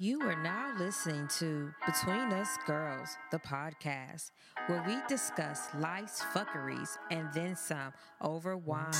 You are now listening to Between Us Girls, the podcast, where we discuss life's fuckeries and then some over wine.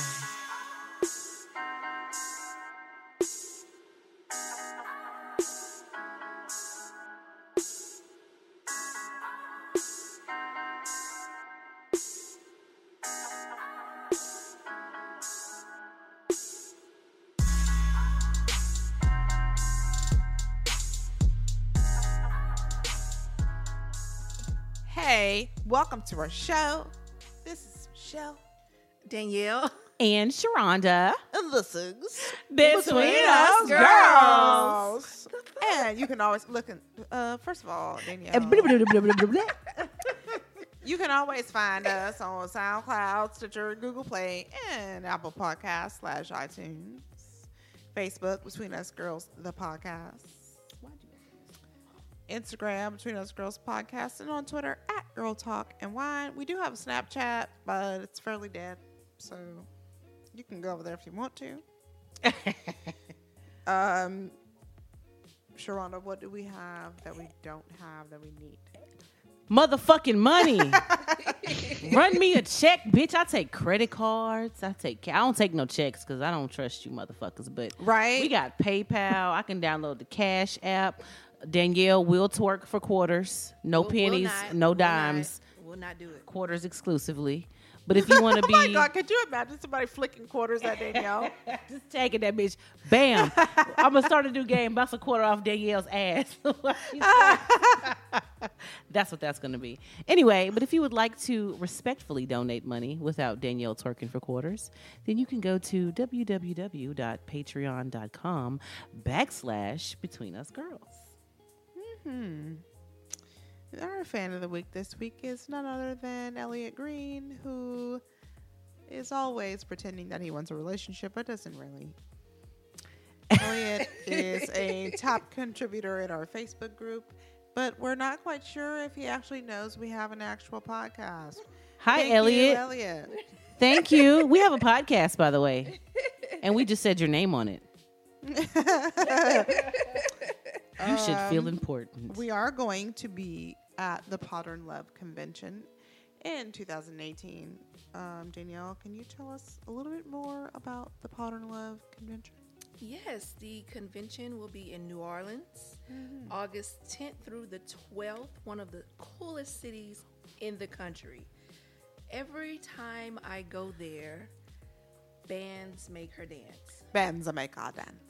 Welcome to our show. This is Michelle, Danielle, and Sharonda. and this is Between Us Girls. And you can always look at, uh, first of all, Danielle, you can always find us on SoundCloud, Stitcher, Google Play, and Apple Podcasts slash iTunes. Facebook, Between Us Girls, the podcast. Instagram, Between Us Girls Podcast, and on Twitter at Girl Talk and Wine. We do have a Snapchat, but it's fairly dead, so you can go over there if you want to. um, Sharonda, what do we have that we don't have that we need? Motherfucking money. Run me a check, bitch. I take credit cards. I take. I don't take no checks because I don't trust you, motherfuckers. But Right? we got PayPal. I can download the Cash app. Danielle will twerk for quarters. No We'll- we'll pennies, not- no we'll not- dimes. We'll not do it. Quarters exclusively. But if you want to be, Oh my God, could you imagine somebody flicking quarters at Danielle? just taking that bitch, bam! I'm gonna start a new game. Bust a quarter off Danielle's ass. that's what that's gonna be. Anyway, but if you would like to respectfully donate money without Danielle twerking for quarters, then you can go to www.patreon.com backslash Between Us Girls. Hmm. Our fan of the week this week is none other than Elliot Green, who is always pretending that he wants a relationship, but doesn't really. Elliot is a top contributor in our Facebook group, but we're not quite sure if he actually knows we have an actual podcast. Hi, Thank you, Elliot. Elliot. Thank you. We have a podcast, by the way, and we just said your name on it. You should feel important. We are going to be at the Modern Love Convention in 2018. Um, Danielle, can you tell us a little bit more about the Modern Love Convention? Yes, the convention will be in New Orleans, August 10th through the 12th, one of the coolest cities in the country. Every time I go there, bands make her dance. Bands a make her dance.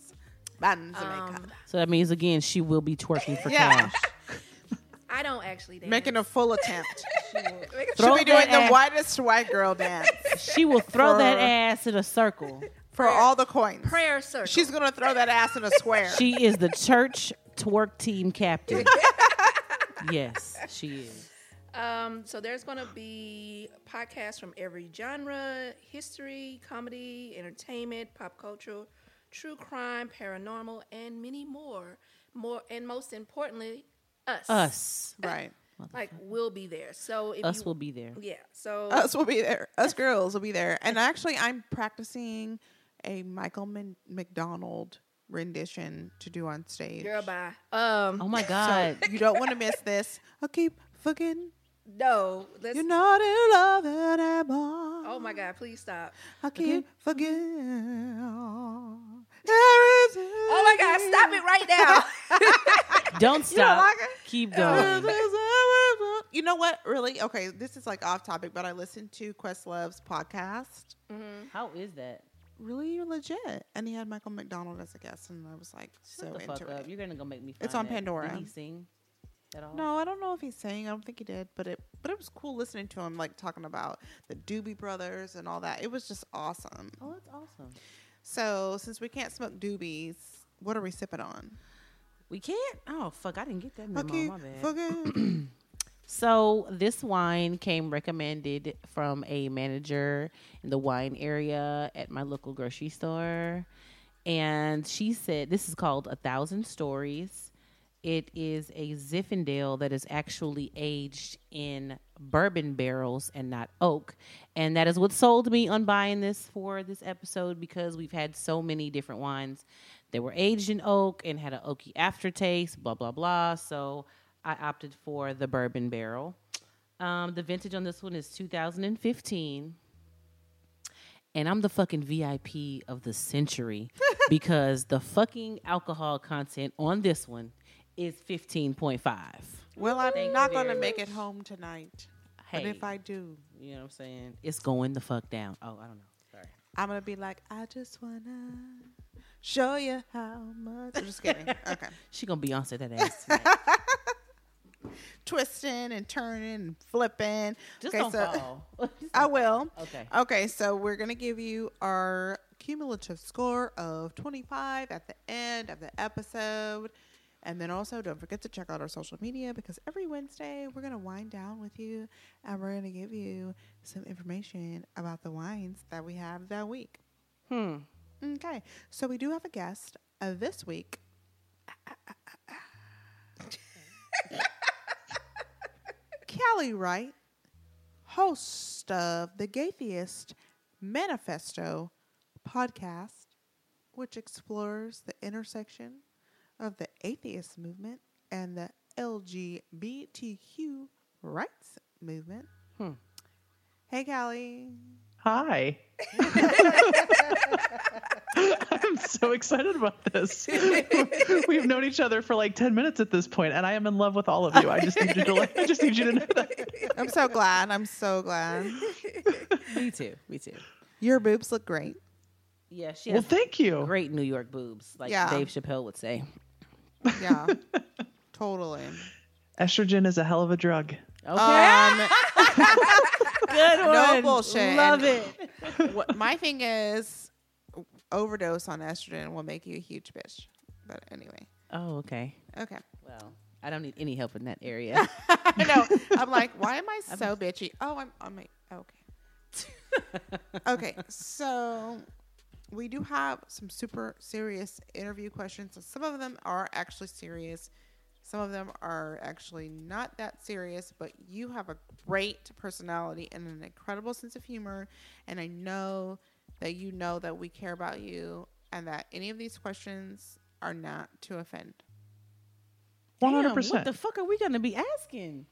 Bands a make Um, So that means again she will be twerking for Yeah. cash. I don't actually dance. Making a full attempt. She'll be doing that the ass- whitest white girl dance She will throw that For- ass in a circle. for all the coins. prayer circle. She's going to throw that ass in a square. She is the church twerk team captain. yes, she is. Um, so there's going to be podcasts from every genre: history, comedy, entertainment, pop culture, true crime, paranormal, and many more. More and most importantly, us. Us. right. Like we'll be there. So if Us you, will be there. yeah. So Us will be there. Us girls will be there. And actually, I'm practicing a Michael Mc- McDonald rendition to do on stage. girl, bye. Um, Oh my So God. you don't want to miss this. I'll keep forgetting no. Let's, you're not in love anymore. oh my God! Please stop. I keep forgetting. Oh my God! Stop it right now. Don't stop. like it? Keep going. You know what? Really? Okay, this is like off topic, but I listened to Questlove's podcast. Mm-hmm. How is that? Really legit. And he had Michael McDonald as a guest, and I was like so Shut the into fuck up. it. You're gonna go make me. It's on that. Pandora. Did he sing at all? No, I don't know if he's saying. I don't think he did, but it but it was cool listening to him like talking about the Doobie Brothers and all that. It was just awesome. Oh, that's awesome. So since we can't smoke doobies, what are we sipping on? We can't. Oh fuck! I didn't get that memo. Okay, My bad. fucking- So this wine came recommended from a manager in the wine area at my local grocery store. And she said this is called A Thousand Stories. It is a Zinfandel that is actually aged in bourbon barrels and not oak. And that is what sold me on buying this for this episode because we've had so many different wines that were aged in oak and had an oaky aftertaste, blah, blah, blah. So I opted for the bourbon barrel. Um, the vintage on this one is 2015 and I'm the fucking VIP of the century because the fucking alcohol content on this one is 15.5. Well, I'm Thank not going to make it home tonight. But if I do, you know what I'm saying? It's going the fuck down. Oh, I don't know. Sorry. I'm going to be like, I just want to show you how much. I'm just kidding. Okay. She gonna Beyonce that ass. Twisting and turning and flipping. Just okay, don't so fall. I will. okay. Okay, so we're going to give you our cumulative score of 25 at the end of the episode. And then also, don't forget to check out our social media because every Wednesday we're going to wind down with you and we're going to give you some information about the wines that we have that week. Hmm. Okay, so we do have a guest uh, this week. Callie Wright, host of the Gaytheist Manifesto podcast, which explores the intersection of the atheist movement and the LGBTQ rights movement. Hmm. Hey, Callie. Hi. I'm so excited about this. We've known each other for like 10 minutes at this point, and I am in love with all of you. I just need you to let, I just need you to know that. I'm so glad. I'm so glad. Me too. Me too. Your boobs look great. Yeah, she Well, thank you. great New York boobs, like Yeah. Dave Chappelle would say. Yeah, totally. Estrogen is a hell of a drug. Okay. Um, Good no bullshit. Love And- it. what, my thing is, overdose on estrogen will make you a huge bitch. But anyway, Oh, okay. okay. Well, I don't need any help in that area. no. I'm like, why am I so bitchy? Oh, I'm. I'm like, okay. okay, so we do have some super serious interview questions. So some of them are actually serious. Some of them are actually not that serious, but you have a great personality and an incredible sense of humor. And I know that you know that we care about you and that any of these questions are not to offend. One hundred Damn, What the fuck are we gonna be asking?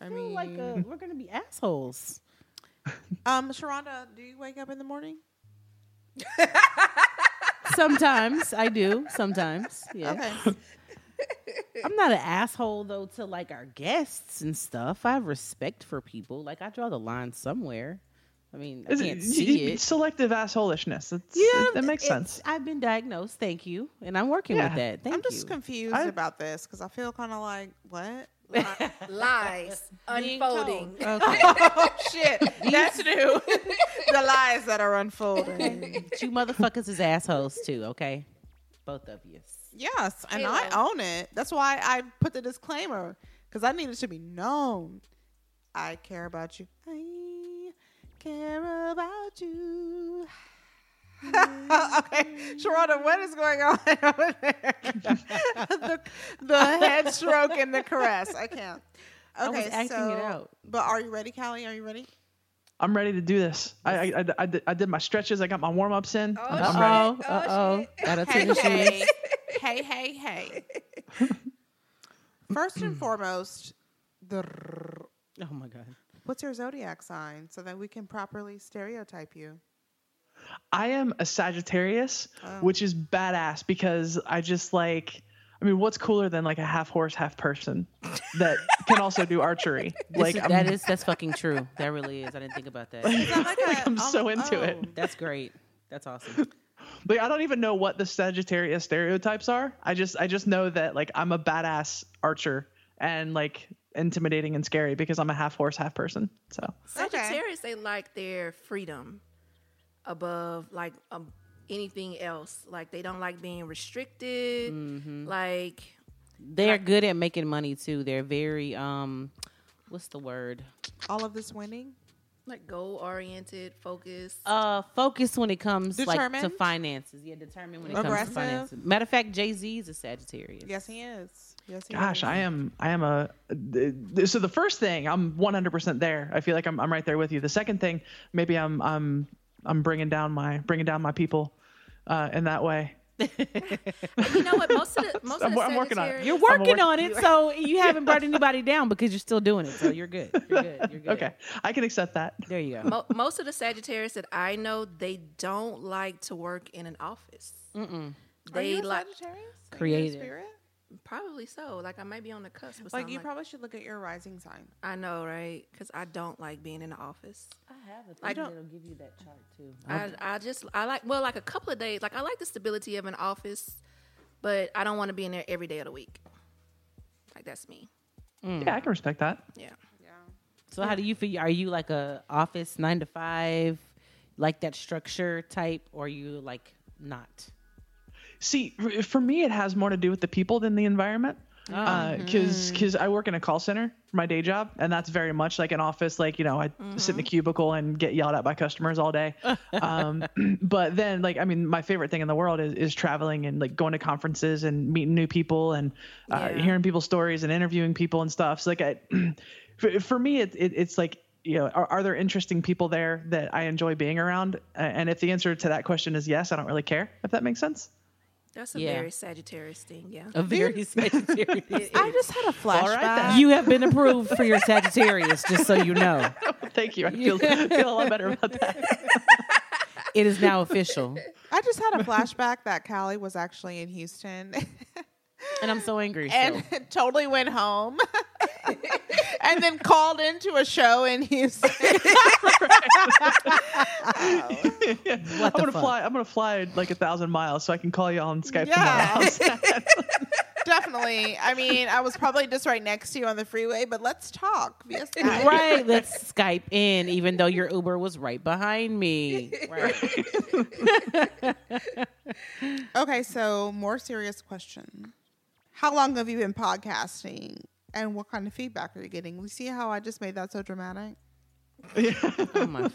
I I feel like uh, mean- we're gonna be assholes. Um, Sharonda, do you wake up in the morning? Sometimes I do. Sometimes, yeah. Okay. I'm not an asshole though to like our guests and stuff. I have respect for people. Like I draw the line somewhere. I mean, I can't it, see it. Selective assholishness. It's, Yeah, it, that makes sense. I've been diagnosed. Thank you, and I'm working with that. Thank I'm just confused I- about this because I feel kind of like what? Lies unfolding. Okay. oh shit, that's new. the lies that are unfolding. you motherfuckers is assholes too. Okay, both of you. Yes, and Halo. I own it. That's why I put the disclaimer because I need it to be known. I care about you. I care about you. okay, Sharonda, what is going on over there? the, the head stroke and the caress. I can't. I was Okay, acting so, it out. But are you ready, Callie? Are you ready? I'm ready to do this. I, I, I, I, did, I did my stretches. I got my warm ups in. Oh, I'm, Uh oh. Uh oh. Gotta Hey, take the hey, hey, hey, hey. First and foremost, the Oh my god. what's your zodiac sign so that we can properly stereotype you? I am a Sagittarius, Oh. which is badass because I just like. I mean, what's cooler than like a half horse, half person that can also do archery? Like is, that is that's fucking true. That really is. I didn't think about that. Like Like, I'm so oh, into it. oh. That's great. That's awesome. But I don't even know what the Sagittarius stereotypes are. I just I just know that like I'm a badass archer and like intimidating and scary because I'm a half horse, half person. So Sagittarius, they like their freedom above like um, anything else. Like they don't like being restricted. Mm-hmm. Like They're good at making money too. They're very um, what's the word? All of this winning. Like goal oriented, focused. Uh, focus when it comes like to Determined? finances. Yeah, determined when it comes to Aggressive? finances. Matter of fact, Jay Z is a Sagittarius. Yes, he is. Yes, he Gosh, is. I am. I am a. So the first thing, I'm 100% there. I feel like I'm. I'm right there with you. The second thing, maybe I'm. I'm. I'm bringing down my bringing down my people, uh, in that way. you know what? Most of the most I'm- of the I'm working on it. Sagittarius- You're working work- on it, so you haven't brought anybody down because you're still doing it. So you're good. You're good. You're good. Okay, I can accept that. There you go. Mo- most of the Sagittarius that I know, they don't like to work in an office. Mm-mm. Are you They a like Sagittarius? Are you a Creative. Spirit? probably so. Like I might be on the cusp. Of Like something you like- probably should look at your rising sign. I know, right? Because I don't like being in the office. I have a I thing don't- that'll give you that chart too. I, I just I like well like a couple of days. Like I like the stability of an office, but I don't want to be in there every day of the week. Like that's me. Mm. Yeah, I can respect that. Yeah. Yeah. So how do you feel? Are you like a office nine to five, like that structure type, or are you like not? See, for me, it has more to do with the people than the environment. Oh. Because because I work in a call center for my day job, and that's very much like an office. Like you know, I sit in a cubicle and get yelled at by customers all day. um, but then, like I mean, my favorite thing in the world is, is traveling and like going to conferences and meeting new people and uh, Yeah. hearing people's stories and interviewing people and stuff. So like, I, for, for me, it, it, it's like you know, are, are there interesting people there that I enjoy being around? Uh, and if the answer to that question is yes, I don't really care. If that makes sense. That's a Yeah. very Sagittarius thing. Yeah. A very Sagittarius. I just had a flashback. then. you have been approved for your Sagittarius, just so you know. Thank you. I feel, feel a lot better about that. It is now official, I just had a flashback that Callie was actually in Houston and I'm so angry. so. and totally went home and then called into a show in Houston. I'm gonna fuck? fly. I'm gonna fly like a thousand miles so I can call you on Skype Yeah. from my house. Definitely. I mean, I was probably just right next to you on the freeway, but let's talk via Skype. right, let's Skype in, even though your Uber was right behind me. Right. Okay, so more serious question. How long have you been podcasting and what kind of feedback are you getting? We see how I just made that so dramatic? Oh my.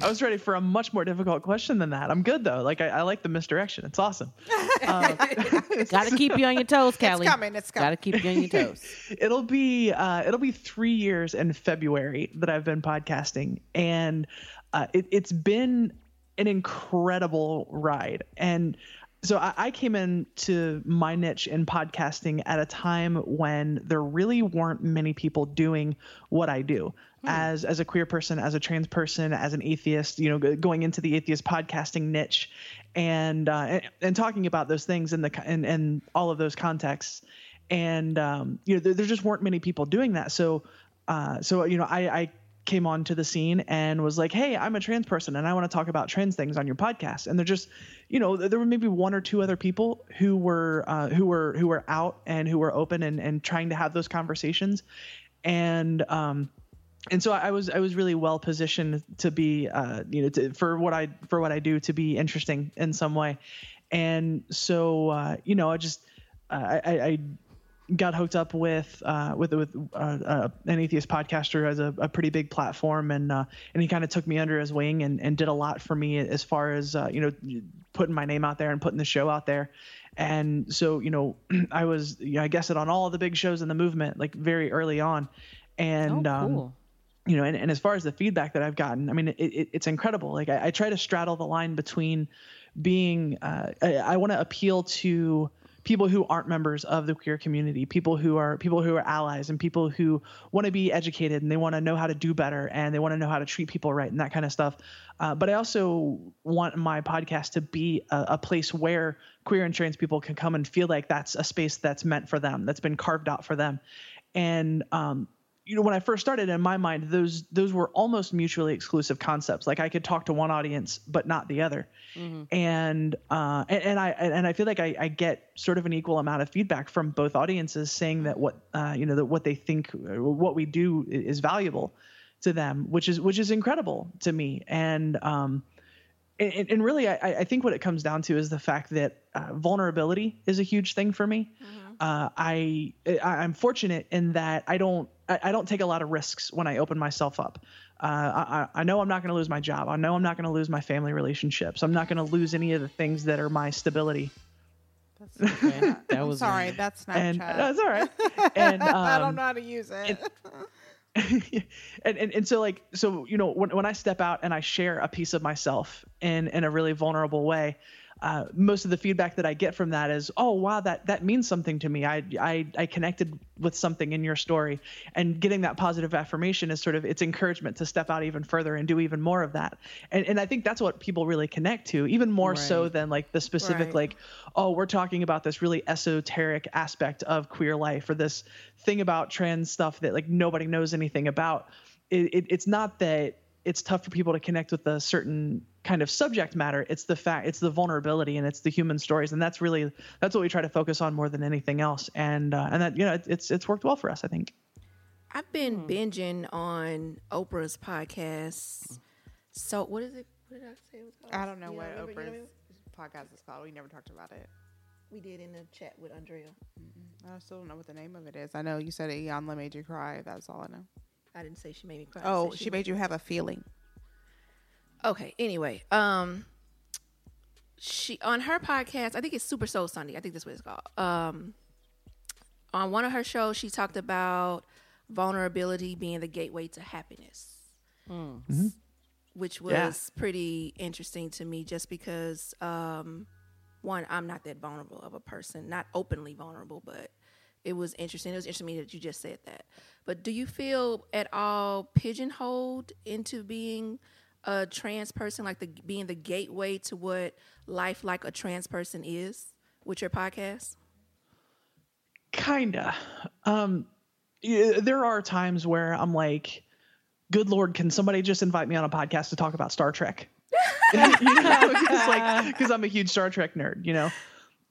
I was ready for a much more difficult question than that. I'm good though. Like I, I like the misdirection. It's awesome. Gotta keep you on your toes, Callie. coming, it's coming. Gotta keep you on your toes. it'll be uh, it'll be three years in February that I've been podcasting, and uh, it, it's been an incredible ride. And so I, I came into my niche in podcasting at a time when there really weren't many people doing what I do. As as a queer person, as a trans person, as an atheist, you know, going into the atheist podcasting niche, and uh, and, and talking about those things in the and and all of those contexts. And um, you know there, there just weren't many people doing that. So uh, so you know I, I came onto the scene and was like hey i'm a trans person and i want to talk about trans things on your podcast. And they're just you know there were maybe one or two other people who were uh, who were who were out and who were open and, and trying to have those conversations. And um and so I was I was really well positioned to be uh, you know to, for what I for what I do to be interesting in some way, and so uh, you know I just I, I I got hooked up with uh, with with uh, uh, an atheist podcaster who has a, a pretty big platform and uh, and he kind of took me under his wing and, and did a lot for me as far as uh, you know putting my name out there and putting the show out there. And so you know I was you know, I guess it on all the big shows in the movement like very early on. And oh, um, you know, and, and as far as the feedback that I've gotten, I mean, it, it, it's incredible. Like I, I try to straddle the line between being, uh, I, I want to appeal to people who aren't members of the queer community, people who are people who are allies, and people who want to be educated and they want to know how to do better and they want to know how to treat people right and that kind of stuff. Uh, but I also want my podcast to be a, a place where queer and trans people can come and feel like that's a space that's meant for them, that's been carved out for them. And um, you know when i first started in my mind those those were almost mutually exclusive concepts. Like i could talk to one audience but not the other. And uh and, and i and i feel like I, I get sort of an equal amount of feedback from both audiences saying that what uh you know that what they think uh, what we do is valuable to them which is which is incredible to me. And um and, and really, I, I think what it comes down to is the fact that uh, vulnerability is a huge thing for me. Uh, I, I I'm fortunate in that I don't I, I don't take a lot of risks when I open myself up. Uh, I, I know I'm not going to lose my job. I know I'm not going to lose my family relationships. I'm not going to lose any of the things that are my stability. That's Okay, that was sorry. That's Snapchat. And that's all right. And I don't um, know how to use it. and, and and so like so you know when when I step out and I share a piece of myself in in a really vulnerable way, uh, most of the feedback that I get from that is, oh wow, that that means something to me. I I I connected with something in your story, and getting that positive affirmation is sort of it's encouragement to step out even further and do even more of that. And and I think that's what people really connect to, even more so than like the specific Right. like, oh, we're talking about this really esoteric aspect of queer life or this thing about trans stuff that like nobody knows anything about. It, it, it's not that it's tough for people to connect with a certain kind of subject matter it's the fact it's the vulnerability and it's the human stories and that's really that's what we try to focus on more than anything else and uh, and that you know it, it's it's worked well for us i think I've been binging on Oprah's podcast. So what is it? What did I say it was called? I don't know You what remember? You Oprah's remember? podcast is called. We never talked about it. We did in the chat with Andrea. I still don't know what the name of it is. I know you said it Iyanla made you cry. That's all I know. I didn't say she made me cry. I Oh, said she made you have a feeling. Okay. Anyway, um, she on her podcast. I think it's Super Soul Sunday. I think that's what it's called. Um, on one of her shows, she talked about vulnerability being the gateway to happiness, which was Yeah. pretty interesting to me. Just because, um, one, I'm not that vulnerable of a person, not openly vulnerable, but it was interesting. It was interesting to me that you just said that. But do you feel at all pigeonholed into being a trans person, like the being the gateway to what life like a trans person is with your podcast? kinda um there are times where i'm like good lord can somebody just invite me on a podcast to talk about star trek you know because like because i'm a huge star trek nerd you know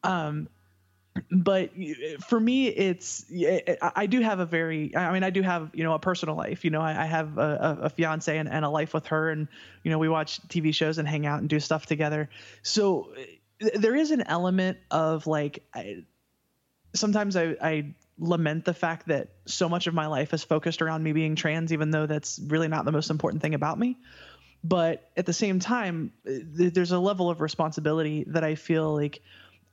um but for me it's I do have a very i mean i do have you know a personal life you know i, have a, a, fiance and, and a life with her and you know we watch tv shows and hang out and do stuff together so uh, there is an element of like I, sometimes I, I lament the fact that so much of my life is focused around me being trans, even though that's really not the most important thing about me. But at the same time, there's a level of responsibility that I feel like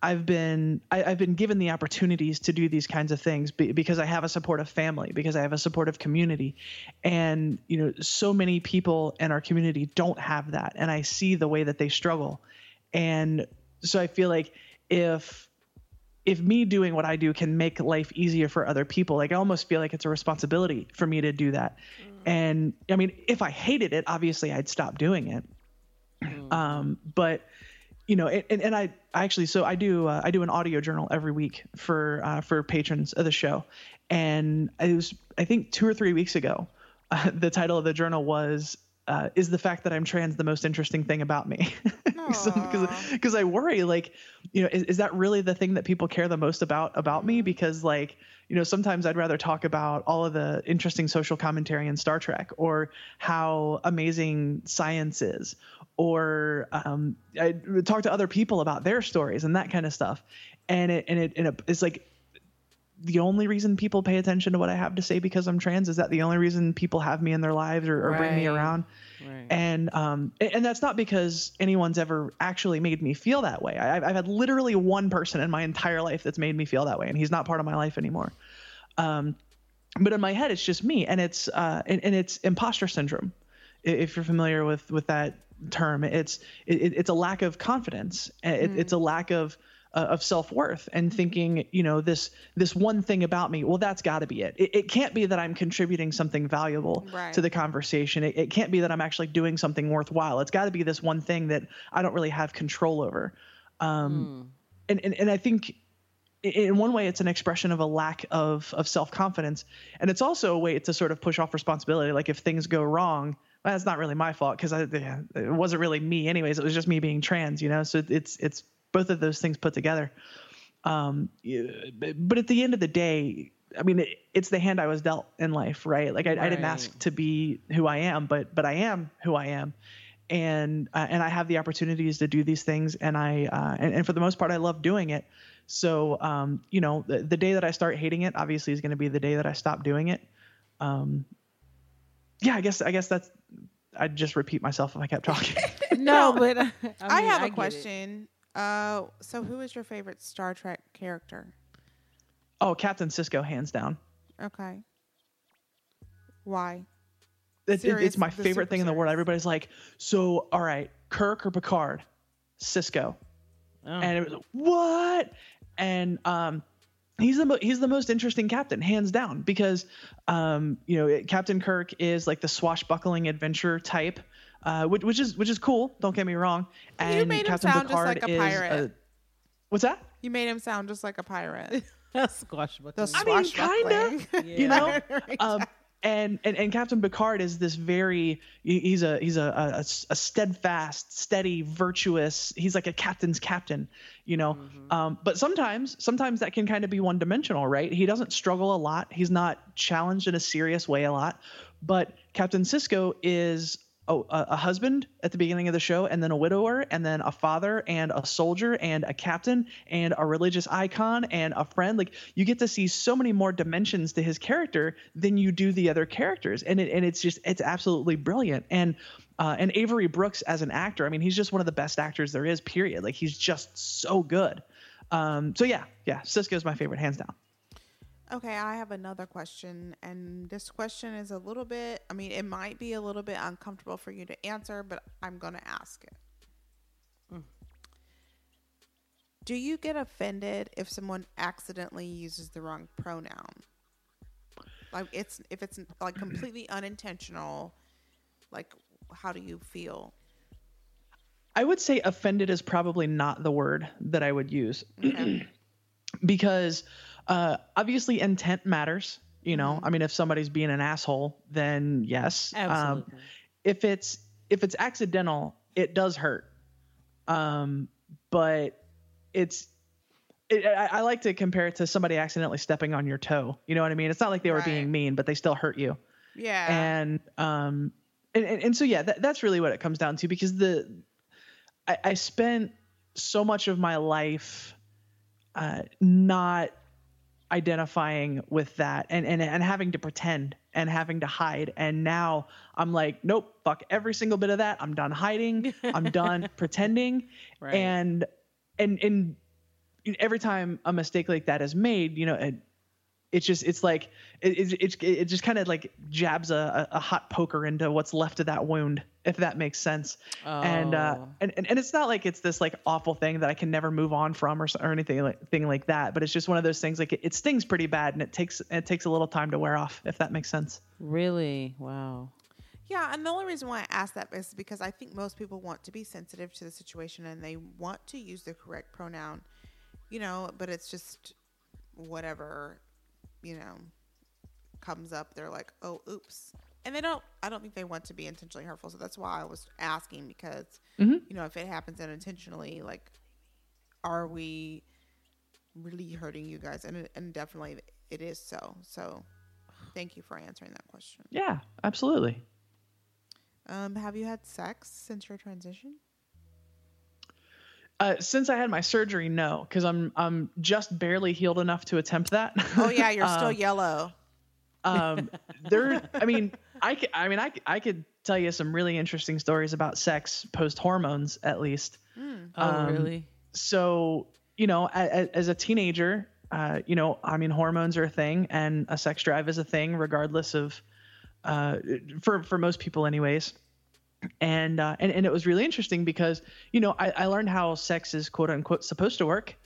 I've been I, I've been given the opportunities to do these kinds of things be, because I have a supportive family, because I have a supportive community, and you know so many people in our community don't have that, and I see the way that they struggle, and so I feel like if if me doing what I do can make life easier for other people, like I almost feel like it's a responsibility for me to do that. And I mean, if I hated it, obviously I'd stop doing it. Um, but you know, and, and I, I actually, so I do, uh, I do an audio journal every week for, uh, for patrons of the show. And it was, I think two or three weeks ago, uh, the title of the journal was, uh, is the fact that I'm trans the most interesting thing about me? Because because I worry, like, you know, is, is that really the thing that people care the most about about me? Because like, you know, sometimes I'd rather talk about all of the interesting social commentary in Star Trek, or how amazing science is, or um, I talk to other people about their stories and that kind of stuff. And it and it and it, it's like the only reason people pay attention to what I have to say because I'm trans is that the only reason people have me in their lives or, or bring me around. Right. And um, and that's not because anyone's ever actually made me feel that way. I, I've I've had literally one person in my entire life that's made me feel that way, and he's not part of my life anymore. Um, but in my head, it's just me, and it's uh, and, and it's imposter syndrome. If you're familiar with with that term, it's it, it's a lack of confidence. It, It's a lack of uh, of self worth and thinking, you know, this this one thing about me. Well, that's got to be it. it. It can't be that I'm contributing something valuable Right. to the conversation. It, it can't be that I'm actually doing something worthwhile. It's got to be this one thing that I don't really have control over. Um, and, and and I think in one way it's an expression of a lack of of self confidence, and it's also a way to sort of push off responsibility. Like if things go wrong. Well, that's not really my fault because it wasn't really me, anyways. It was just me being trans, you know. So it's it's both of those things put together. Um, but but at the end of the day, I mean, it, it's the hand I was dealt in life, right? Like I, I didn't ask to be who I am, but but I am who I am, and uh, and I have the opportunities to do these things, and I uh, and, and for the most part, I love doing it. So um, you know, the, the day that I start hating it, obviously, is going to be the day that I stop doing it. um, yeah, I guess I guess that's I'd just repeat myself if I kept talking. no, but I, I, have I a get it. question. Uh, so who is your favorite Star Trek character? oh, Captain Sisko, hands down. Okay. Why? It, it- it's my favorite super thing in the world. Everybody's like, so all right, Kirk or Picard? Sisko. Oh. and it was what and um he's the mo- he's the most interesting captain hands down because um you know it- captain kirk is like the swashbuckling adventure type uh which, which is which is cool don't get me wrong and You made him captain sound just picard like a is pirate. what's that You made him sound just like a pirate. Squash button. The I mean, kinda. swashbuckling. you know um and, and and Captain Picard is this very he's a he's a, a, a steadfast, steady, virtuous. He's like a captain's captain, you know. Um, but sometimes sometimes that can kind of be one dimensional, right? He doesn't struggle a lot. He's not challenged in a serious way a lot. But Captain Sisko is oh, a, a husband at the beginning of the show, and then a widower, and then a father, and a soldier, and a captain, and a religious icon, and a friend. Like you get to see so many more dimensions to his character than you do the other characters, and it, and it's just it's absolutely brilliant. And uh, and Avery Brooks as an actor, I mean, he's just one of the best actors there is. Period. Like he's just so good. Um, so yeah, yeah, Sisko's my favorite, hands down. Okay, I have another question, and this question is a little bit, I mean, it might be a little bit uncomfortable for you to answer, but I'm going to ask it. Mm. Do you get offended if someone accidentally uses the wrong pronoun? Like it's if it's like completely unintentional, like how do you feel? I would say offended is probably not the word that I would use Okay. Because uh, obviously intent matters. You know, I mean, if somebody's being an asshole, then yes. Um, Absolutely. if it's if it's accidental, it does hurt. Um, but it's it, I, I like to compare it to somebody accidentally stepping on your toe. You know what I mean? It's not like they were Right. being mean, but they still hurt you yeah. and um and, and, and so yeah that, that's really what it comes down to because the I, I spent so much of my life uh not identifying with that and, and and having to pretend and having to hide. And now i'm like nope fuck every single bit of that. I'm done hiding. I'm done pretending. Right. and and and every time a mistake like that is made you know it, it's just it's like it it, it, it just kind of like jabs a, a a hot poker into what's left of that wound if that makes sense and uh Oh. and, and and it's not like it's this like awful thing that i can never move on from or, or anything like thing like that but it's just one of those things like it, it stings pretty bad and it takes it takes a little time to wear off if that makes sense really? Wow. Yeah, and the only reason why I ask that is because I think most people want to be sensitive to the situation and they want to use the correct pronoun, you know, but it's just whatever, you know, comes up, they're like, oh, oops. And they don't, I don't think they want to be intentionally hurtful. So that's why I was asking because, Mhm. you know, if it happens unintentionally, like, are we really hurting you guys? And, and definitely it is so. So thank you for answering that question. yeah absolutely Um, have you had sex since your transition? uh, since I had my surgery, no, because I'm I'm just barely healed enough to attempt that. Oh yeah, you're still Um, yellow. um there i mean i c- i mean I, I could tell you some really interesting stories about sex post hormones at least Mm. Oh, Um, really? so you know a, a- as a teenager uh you know i mean hormones are a thing and a sex drive is a thing regardless of uh for for most people anyways and uh and, and it was really interesting because you know I, I learned how sex is quote unquote supposed to work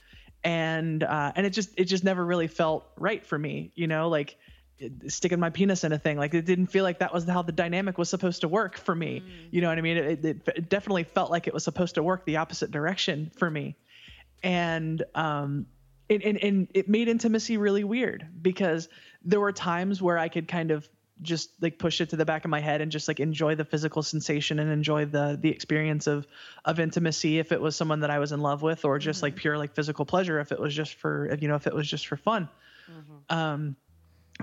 and uh and it just it just never really felt right for me you know like it- sticking my penis in a thing. Like it didn't feel like that was how the dynamic was supposed to work for me. You know what i mean? It, it, it definitely felt like it was supposed to work the opposite direction for me. And um and, and, and it made intimacy really weird because there were times where i could kind of just like push it to the back of my head and just like enjoy the physical sensation and enjoy the the experience of of intimacy if it was someone that i was in love with or just like pure like physical pleasure if it was just for if, you know if it was just for fun. Um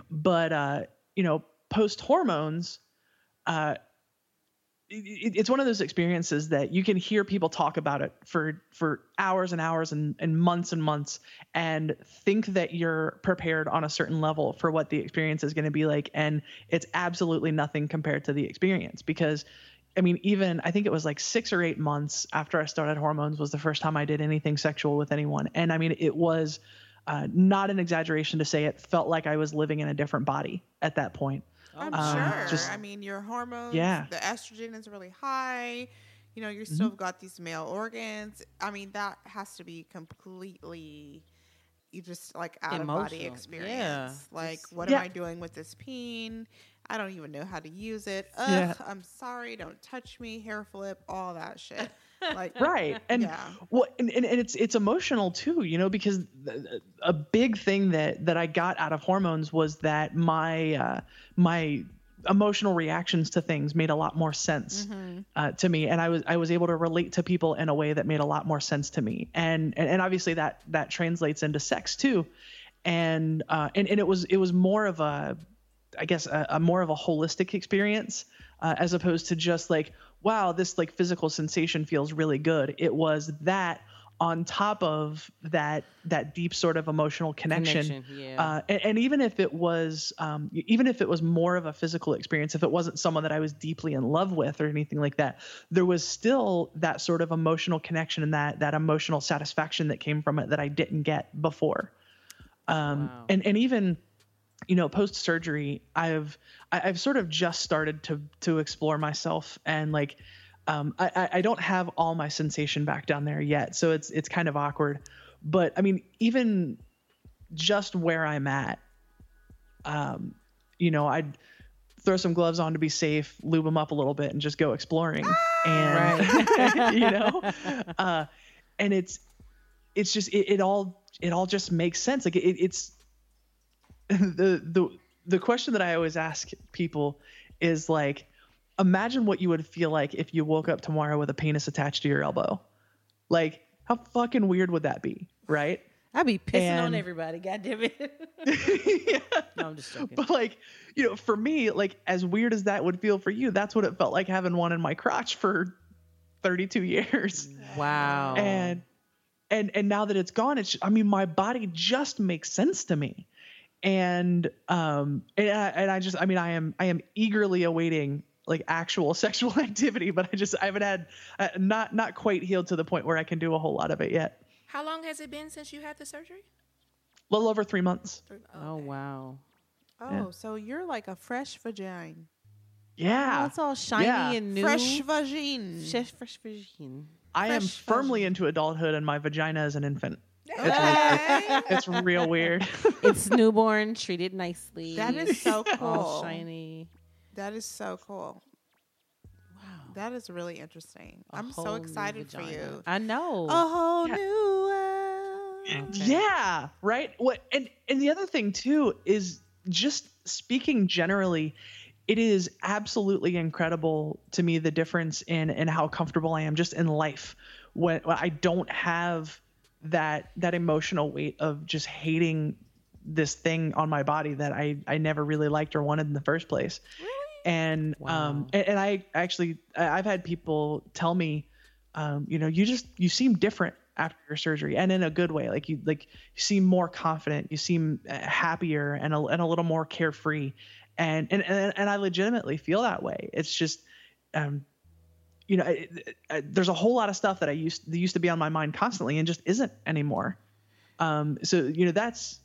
but uh you know post hormones uh it, it's one of those experiences that you can hear people talk about it for for hours and hours and, and months and months and think that you're prepared on a certain level for what the experience is going to be like and it's absolutely nothing compared to the experience because I mean, even I think it was like six or eight months after I started hormones was the first time I did anything sexual with anyone. And I mean, it was uh, not an exaggeration to say it felt like I was living in a different body at that point. I'm Um, sure. just- I mean, your hormones, Yeah. the estrogen is really high. You know, you still Mm-hmm. still got these male organs. I mean, that has to be completely you just like out of body experience. Yeah. Like, Just- what Yeah. am I doing with this peen? I don't even know how to use it. Ugh, Yeah. I'm sorry. Don't touch me. Hair flip, all that shit. Like, right. And Yeah. well and, and, and it's it's emotional too you know because a big thing that that i got out of hormones was that my uh my emotional reactions to things made a lot more sense uh, to me. And i was i was able to relate to people in a way that made a lot more sense to me. And and, and obviously that that translates into sex too. And uh and, and it was it was more of a I guess a, a more of a holistic experience uh, as opposed to just like wow this like physical sensation feels really good. It was that on top of that that deep sort of emotional connection. Connection, yeah. Uh, and, and even if it was um, even if it was more of a physical experience, if it wasn't someone that I was deeply in love with or anything like that, there was still that sort of emotional connection and that that emotional satisfaction that came from it that I didn't get before. Um, Wow. and and even you know post surgery i've I- i've sort of just started to to explore myself and like um I- I, don't have all my sensation back down there yet so it's it's kind of awkward. But i mean even just where i'm at um you know i'd throw some gloves on to be safe lube them up a little bit and just go exploring. And you know uh and it's it's just it, it all it all just makes sense. Like it, it's the the the question that I always ask people is like, imagine what you would feel like if you woke up tomorrow with a penis attached to your elbow. Like, how fucking weird would that be, right? I'd be pissing on everybody. God damn it. yeah. no, I'm just joking. But like, you know, for me, like as weird as that would feel for you, that's what it felt like having one in my crotch for 32 years. Wow. and and and now that it's gone it's i mean my body just makes sense to me and um and I, and I just i mean i am i am eagerly awaiting like actual sexual activity but i just i haven't had uh, not not quite healed to the point where i can do a whole lot of it yet How long has it been since you had the surgery? a little over three months Three- oh okay. wow. oh, Yeah. so you're like a fresh vagina. yeah Oh, it's all shiny Yeah. and new. Fresh vagina. Fresh, fresh vagine. i am firmly vagina. into adulthood and my vagina is an infant Okay. it's real weird It's newborn, treated nicely. That is so cool. all cool. shiny. That is so cool. Wow. That is really interesting. A I'm so excited for you. I know. A whole Yeah. new world. Okay. Yeah, right. What and and the other thing too is just speaking generally, it is absolutely incredible to me the difference in in how comfortable I am just in life when, when I don't have that that emotional weight of just hating this thing on my body that I I never really liked or wanted in the first place. And um and, and I actually I- I've had people tell me um, you know, you just you seem different after your surgery, and in a good way. Like you like you seem more confident, you seem uh, happier, and a, and a little more carefree, and and and, and I legitimately feel that way. It's just, um, you know, it, it, there's a whole lot of stuff that I used that used to be on my mind constantly, and just isn't anymore. Um, so you know, that's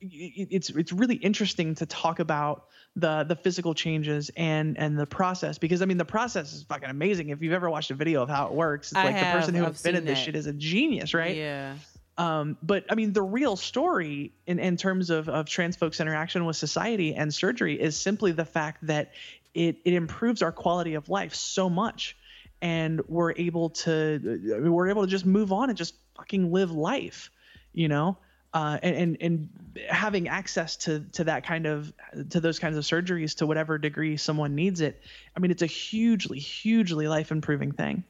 it- it's it's really interesting to talk about the the physical changes and and the process because I mean the process is fucking amazing. If you've ever watched a video of how it works, it's I like the person who I've invented this shit is a genius, right? Yeah. Um, but I mean, the real story in, in terms of, of trans folks' interaction with society and surgery is simply the fact that it, it improves our quality of life so much. And we're able to, I mean, we're able to just move on and just fucking live life, you know? Uh, and, and, and having access to, to that kind of, to those kinds of surgeries to whatever degree someone needs it. I mean, it's a hugely, hugely life improving thing.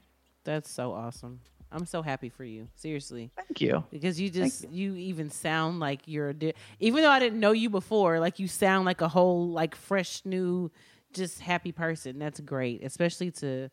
That's so awesome. I'm so happy for you. Seriously. Thank you. Because you just you. even sound like you're a di- even though I didn't know you before, like you sound like a whole like fresh new just happy person. That's great, especially to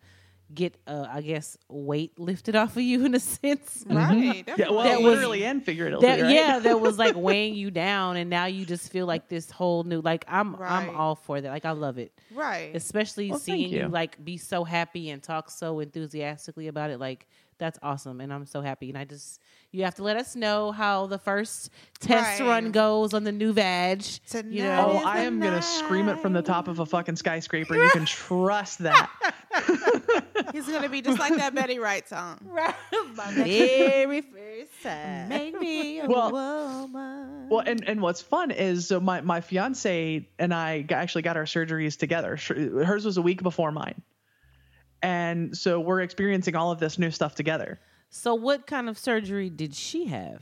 get uh, I guess weight lifted off of you in a sense. Right. Yeah, well, That was- literally and figuratively, That, right? Yeah, that was like weighing you down, and now you just feel like this whole new. Like I'm, Right. I'm all for that. Like I love it, Right. especially Well, seeing you. you. like be so happy and talk so enthusiastically about it. Like that's awesome, and I'm so happy. And I just, you have to let us know how the first test Right. run goes on the new vag. Tonight You know, Oh, I the am gonna scream it from the top of a fucking skyscraper. You can trust that. He's gonna be just like that Betty Wright song. my very first time. Make me a Well- woman. Well, and, and what's fun is so my, my fiance and I actually got our surgeries together. Hers was a week before mine. And so we're experiencing all of this new stuff together. So, what kind of surgery did she have?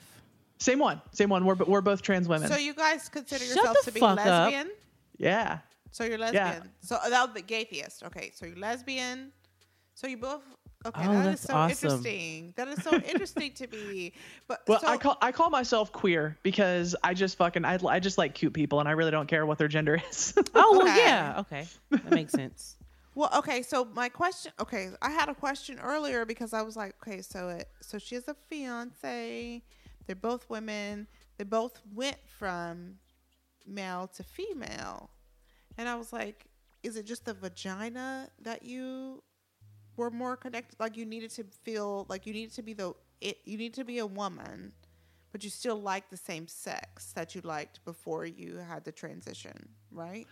Same one, same one. We're, we're both trans women. so you guys consider Shut yourselves to be fuck up. lesbian? yeah. So you're lesbian. So uh, that would be gay theist. Okay, so you're lesbian. So you both. Okay, Oh, that is that's so awesome. interesting. That is so interesting to me. But Well, so, I call I call myself queer because I just fucking I, I just like cute people and I really don't care what their gender is. Oh, well, yeah. Okay. That makes sense. Well, okay. So my question. Okay, I had a question earlier because I was like, okay, so it, so she has a fiance. They're both women. They both went from male to female, and I was like, is it just the vagina that you were more connected? Like you needed to feel like you needed to be the it. You need to be a woman, but you still like the same sex that you liked before you had the transition, right?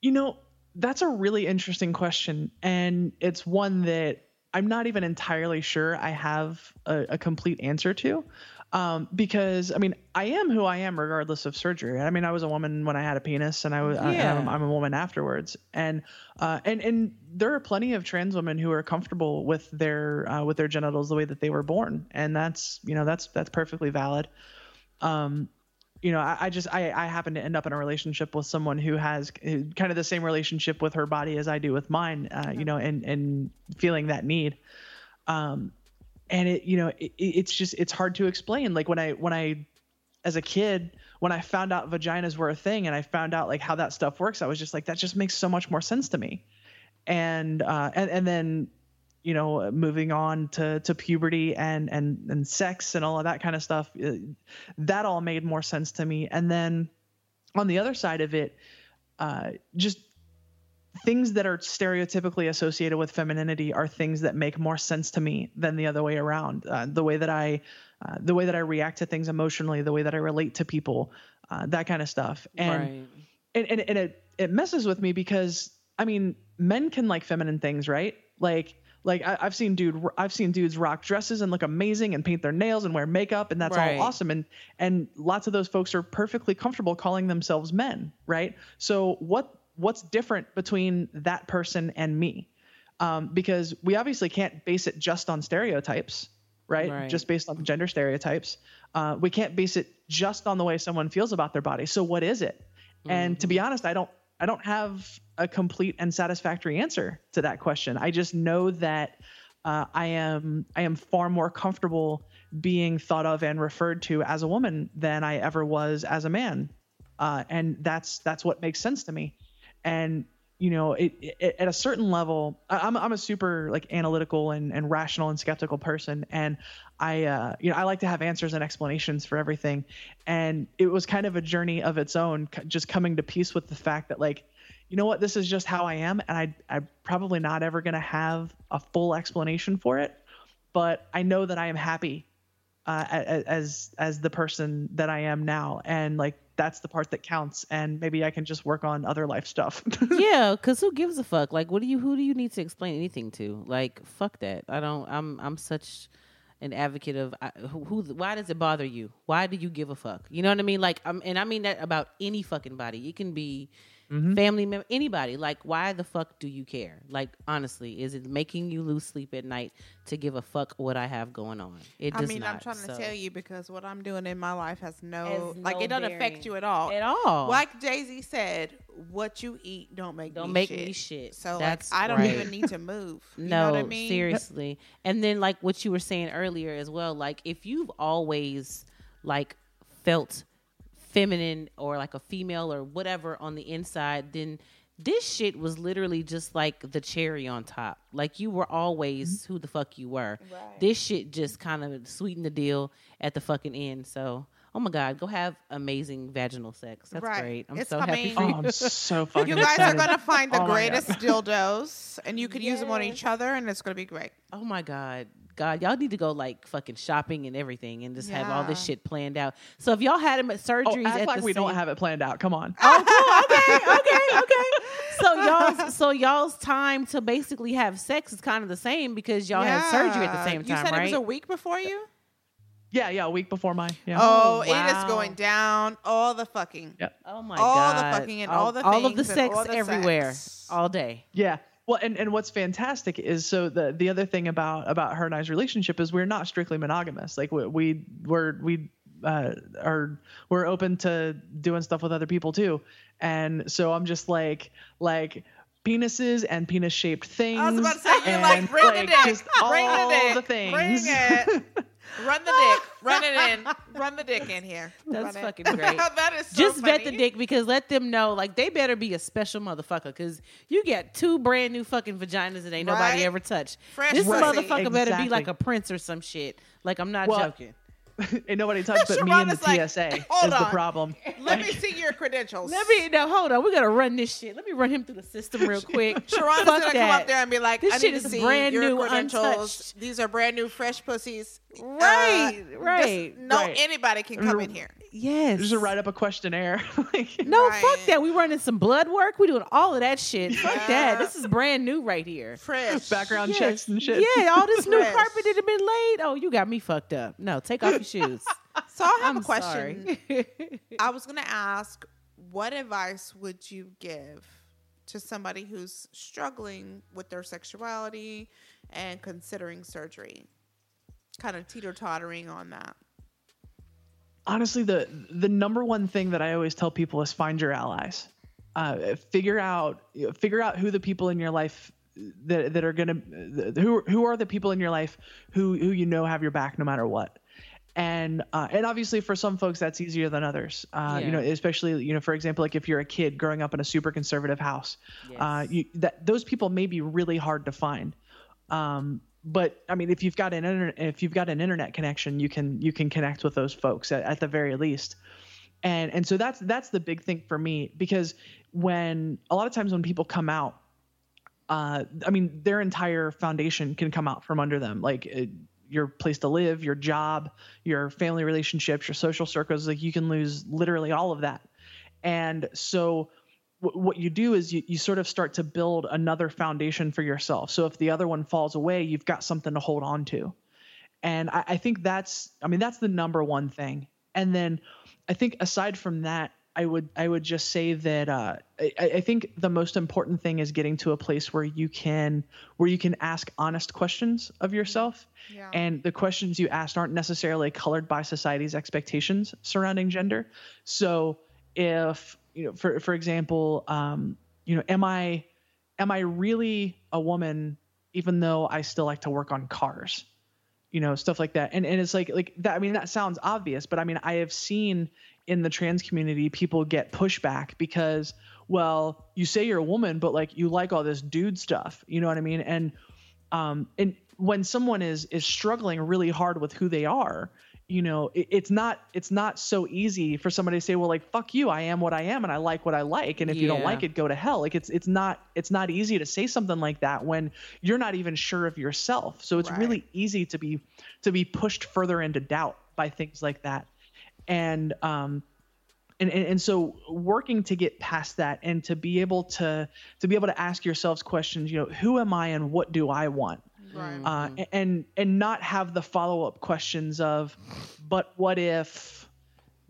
You know, that's a really interesting question. And it's one that I'm not even entirely sure I have a, a complete answer to. Um, because I mean, I am who I am regardless of surgery. I mean, I was a woman when I had a penis, and I was I, Yeah. am I'm a woman afterwards. And uh, and and there are plenty of trans women who are comfortable with their uh, with their genitals the way that they were born, and that's you know that's that's perfectly valid. Um, you know, I, I just I, I happen to end up in a relationship with someone who has kind of the same relationship with her body as I do with mine. Uh, you know, and and feeling that need. Um, and it you know it, it's just it's hard to explain. Like when I when I as a kid when I found out vaginas were a thing and I found out like how that stuff works, I was just like that just makes so much more sense to me. And uh, and and then you know moving on to to puberty and and and sex and all of that kind of stuff uh, that all made more sense to me and then on the other side of it uh, just things that are stereotypically associated with femininity are things that make more sense to me than the other way around uh, the way that i uh, the way that i react to things emotionally the way that i relate to people uh, that kind of stuff and right. and, and, and it, it messes with me because I mean, men can like feminine things, right? Like, like I, I've seen dude, I've seen dudes rock dresses and look amazing and paint their nails and wear makeup and that's Right. all awesome. And and lots of those folks are perfectly comfortable calling themselves men, right? So what what's different between that person and me? Um, because we obviously can't base it just on stereotypes, right? Right. Just based on gender stereotypes. Uh, we can't base it just on the way someone feels about their body. So what is it? And to be honest, I don't I don't have a complete and satisfactory answer to that question. I just know that uh, I am I am far more comfortable being thought of and referred to as a woman than I ever was as a man, uh, and that's that's what makes sense to me. And you know, it, it, at a certain level, I'm I'm a super like analytical and, and rational and skeptical person, and I uh, you know I like to have answers and explanations for everything, and it was kind of a journey of its own, just coming to peace with the fact that like, you know what, this is just how I am, and I I'm probably not ever gonna have a full explanation for it, but I know that I am happy uh, as as the person that I am now, and like that's the part that counts, and maybe I can just work on other life stuff. yeah, because who gives a fuck? Like, what do you? Who do you need to explain anything to? Like, fuck that. I don't. I'm. I'm such an advocate of I, who, who. Why does it bother you? Why do you give a fuck? You know what I mean? Like, I'm, and I mean that about any fucking body. It can be Mm-hmm. family member, anybody. Like, why the fuck do you care? Like, honestly, is it making you lose sleep at night to give a fuck what I have going on? It I does mean, not. I'm trying to tell you because what I'm doing in my life has no, Has like, no it doesn't affect you at all. at all. Like Jay Z said, what you eat don't make Don't me make shit. me shit. So That's like, I don't right. even need to move. You no, know what I mean? seriously. And then like what you were saying earlier as well, like if you've always like felt feminine or like a female or whatever on the inside, then this shit was literally just like the cherry on top. Like you were always who the fuck you were. Right. This shit just kind of sweetened the deal at the fucking end. So, oh my god, go have amazing vaginal sex. That's Right. great. I'm It's so happy for coming. Oh, you. I'm so fucking You guys excited. are gonna find the Oh greatest dildos, and you can use them on each other, and it's gonna be great. Oh my god. God, y'all need to go like fucking shopping and everything and just have all this shit planned out. So if y'all had them at Oh, surgeries act at like the we same don't have it planned out. Come on. Oh, cool. Okay, okay, okay. So y'all's so y'all's time to basically have sex is kind of the same because y'all had surgery at the same time. You said right? it was a week before you. Yeah, yeah, a week before mine. Yeah. Oh, Oh, it is going down. All the fucking. Yeah. oh my God. all the fucking and all the things. all of the sex all the everywhere, sex. all day. Yeah. Well, and, and what's fantastic is so the the other thing about about her and I's relationship is we're not strictly monogamous. Like we we we're we uh, are we're open to doing stuff with other people too. And so I'm just like like penises and penis shaped things. I was about to say, you're like, bring the like, dick, just bring the all dick, the things. bring it. Run the dick. Run it in. Run the dick in here. That's Run it. fucking great. that is so Just vet the dick because let them know like they better be a special motherfucker because you get two brand new fucking vaginas that ain't nobody Right? ever touched. Fresh this pussy. motherfucker better be Exactly. like a prince or some shit. Like I'm not Well, joking. Ain't nobody touched but me and the like, TSA "Hold is the problem. Let me see your credentials. Let me now hold on. We gotta run this shit. Let me run him through the system real quick. Sharonda's Fuck gonna come up there and be like, This I shit need to is see brand your new, credentials. untouched. These are brand new, fresh pussies. Right, Uh, right, no, right. anybody can come in here. Yes. Just to write up a questionnaire. Like, No, Right. fuck that. We running some blood work. We doing all of that shit. Fuck that. This is brand new right here. Fresh. background Yes. checks and shit. Yeah, all this new Fresh. carpet that have been laid. Oh, you got me fucked up. No, take off your shoes. So I have I'm a question. I was gonna ask, what advice would you give to somebody who's struggling with their sexuality and considering surgery? Kind of teeter tottering on that. Honestly the the number one thing that i always tell people is find your allies. Uh, figure out figure out who the people in your life that, that are gonna who who are the people in your life who who you know have your back no matter what. And uh, and obviously for some folks that's easier than others. Uh, you know especially you know for example like if you're a kid growing up in a super conservative house uh, Yes. you, that those people may be really hard to find. Um, but I mean, if you've got an internet, if you've got an internet connection, you can you can connect with those folks at, at the very least. And and so that's that's the big thing for me because when a lot of times when people come out, uh, I mean, their entire foundation can come out from under them, like uh, your place to live, your job, your family relationships, your social circles. Like you can lose literally all of that. And so wh- what you do is you, you sort of start to build another foundation for yourself. So if the other one falls away, you've got something to hold on to. And I, I think that's, I mean, that's the number one thing. And then I think aside from that, I would, I would just say that uh, I, I think the most important thing is getting to a place where you can, where you can ask honest questions of yourself. Yeah. And the questions you ask aren't necessarily colored by society's expectations surrounding gender. So if you know, for for example, um, you know, am I am I really a woman even though I still like to work on cars? You know, stuff like that. And and it's like like that I mean that sounds obvious, but I mean I have seen in the trans community people get pushback because well, you say you're a woman but like you like all this dude stuff. You know what I mean? And um and when someone is is struggling really hard with who they are, you know it, it's not it's not so easy for somebody to say well like fuck you i am what i am and i like what i like. And if you don't like it go to hell. Like it's it's not it's not easy to say something like that when you're not even sure of yourself. So it's Right. really easy to be to be pushed further into doubt by things like that. And um and, and, and so working to get past that and to be able to to be able to ask yourselves questions you know who am i and what do i want Right. uh, and and not have the follow up questions of, but what if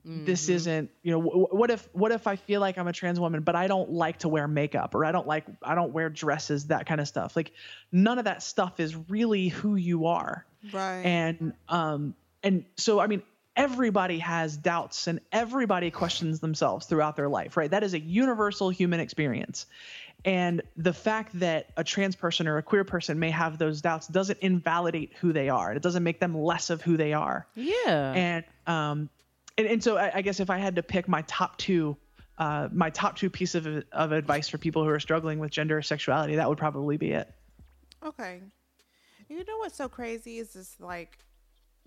this isn't you know wh- what if what if I feel like I'm a trans woman but I don't like to wear makeup or I don't like I don't wear dresses that kind of stuff like none of that stuff is really who you are right. and um and so i mean everybody has doubts and everybody questions themselves throughout their life right that is a universal human experience and the fact that a trans person or a queer person may have those doubts doesn't invalidate who they are it doesn't make them less of who they are Yeah. and um and, and so I, I guess if i had to pick my top two uh, my top two piece of, of advice for people who are struggling with gender or sexuality, that would probably be it. Okay. You know what's so crazy is this like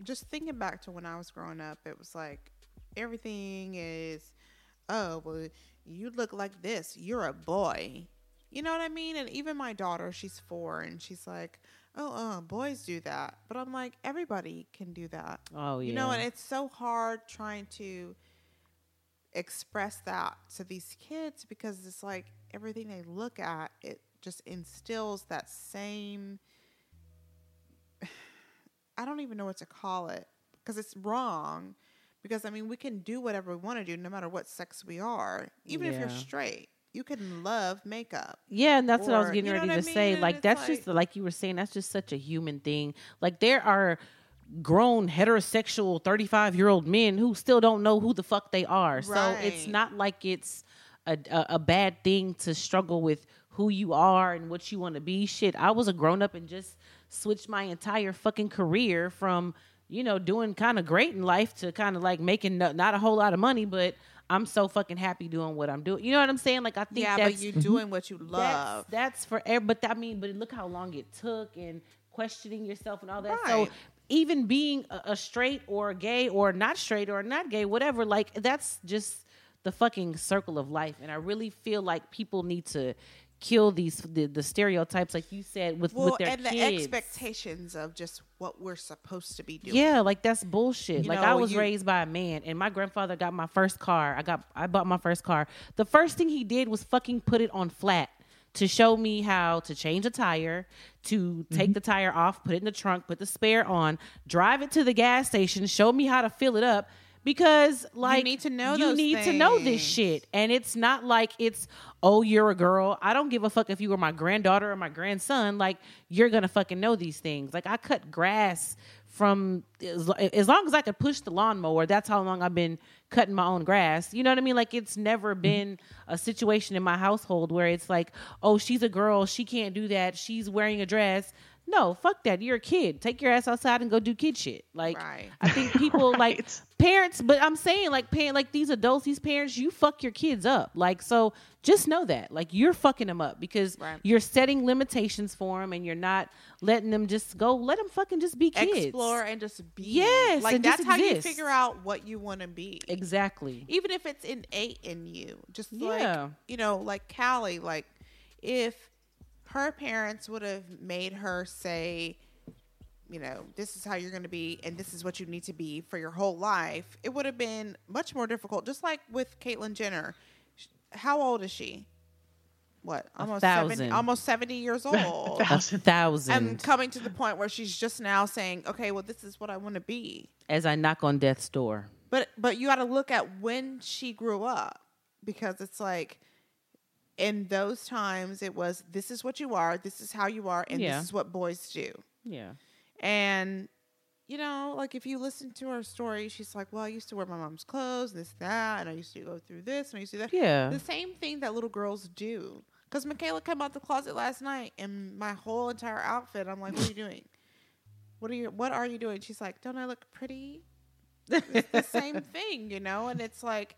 just thinking back to when I was growing up, it was like everything is oh well you look like this. You're a boy. You know what I mean? And even my daughter, she's four and she's like, Oh, uh, boys do that. But I'm like, everybody can do that. Oh yeah. You know, and it's so hard trying to express that to these kids because it's like everything they look at, it just instills that same I don't even know what to call it because it's wrong. Because I mean, we can do whatever we want to do no matter what sex we are, even if you're straight. You can love makeup. Yeah, and that's what I was getting you know ready to I say. And Like that's just like you were saying, that's just such a human thing. Like there are grown heterosexual 35 year old men who still don't know who the fuck they are. So it's not like it's a, a, a bad thing to struggle with who you are and what you want to be. Shit, I was a grown up and just switched my entire fucking career from, you know, doing kind of great in life to kind of like making no, not a whole lot of money, but I'm so fucking happy doing what I'm doing. You know what I'm saying? Like I think Yeah, but you're doing what you love. that's, that's for every, but I mean, but look how long it took and questioning yourself and all that. So even being a, a straight or a gay or not straight or not gay, whatever, like that's just the fucking circle of life. And I really feel like people need to kill these the, the stereotypes, like you said, with well, with their and the expectations of just what we're supposed to be doing. Yeah, like that's bullshit. You like I was you- raised by a man, and my grandfather got my first car. I got I bought my first car. The first thing he did was fucking put it on flat to show me how to change a tire, to take Mm-hmm. the tire off, put it in the trunk, put the spare on, drive it to the gas station, show me how to fill it up. Because like you need to know you need to know this shit, and it's not like it's oh you're a girl. I don't give a fuck if you were my granddaughter or my grandson. Like you're gonna fucking know these things. Like I cut grass from as, as long as I could push the lawnmower. That's how long I've been cutting my own grass. You know what I mean? Like it's never mm-hmm. been a situation in my household where it's like, oh, she's a girl, she can't do that. She's wearing a dress. No, fuck that. You're a kid. Take your ass outside and go do kid shit. Like Right. I think people like parents, but I'm saying like parent, like these adults, these parents, you fuck your kids up. Like so, just know that like you're fucking them up because Right. you're setting limitations for them and you're not letting them just go. Let them fucking just be kids. Explore and just be. Yes, like that's how you figure out what you want to be. Exactly. even if it's innate in you. Just Yeah. like you know, like Callie, like if her parents would have made her say, you know, this is how you're going to be, and this is what you need to be for your whole life, it would have been much more difficult. Just like with Caitlyn Jenner, how old is she? What almost seventy, almost seventy years old, A thousand. and coming to the point where she's just now saying, okay, well, this is what I want to be. as I knock on death's door. But but you got to look at when she grew up because it's like in those times it was this is what you are, this is how you are, and Yeah. this is what boys do. Yeah. And you know, like if you listen to her story, she's like, "Well, I used to wear my mom's clothes, this, that, and I used to go through this, and I used to do that." Yeah. the same thing that little girls do. Because Michaela came out the closet last night, and my whole entire outfit, I'm like, "What are you doing? What are you? What are you doing?" She's like, "Don't I look pretty?" it's the same thing, you know, and it's like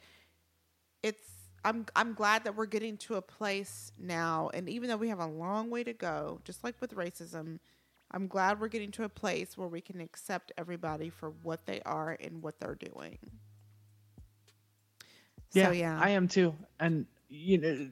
it's I'm I'm glad that we're getting to a place now and even though we have a long way to go, just like with racism, I'm glad we're getting to a place where we can accept everybody for what they are and what they're doing. Yeah, so yeah. I am too. And you know,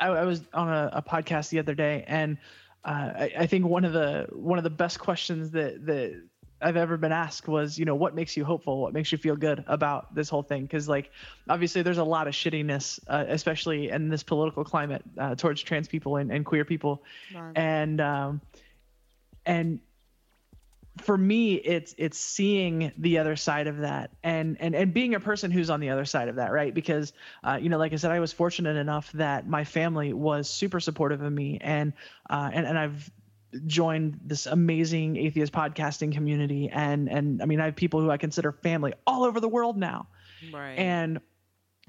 I, I was on a, a podcast the other day, and uh, I, I think one of the one of the best questions that that I've ever been asked was, you know, what makes you hopeful? What makes you feel good about this whole thing? Because like, obviously, there's a lot of shittiness, uh, especially in this political climate uh, towards trans people and, and queer people, and um, and for me it's it's seeing the other side of that and and and being a person who's on the other side of that right because uh, you know like i said i was fortunate enough that my family was super supportive of me and uh, and, and i've joined this amazing atheist podcasting community and and i mean i have people who i consider family all over the world now Right. and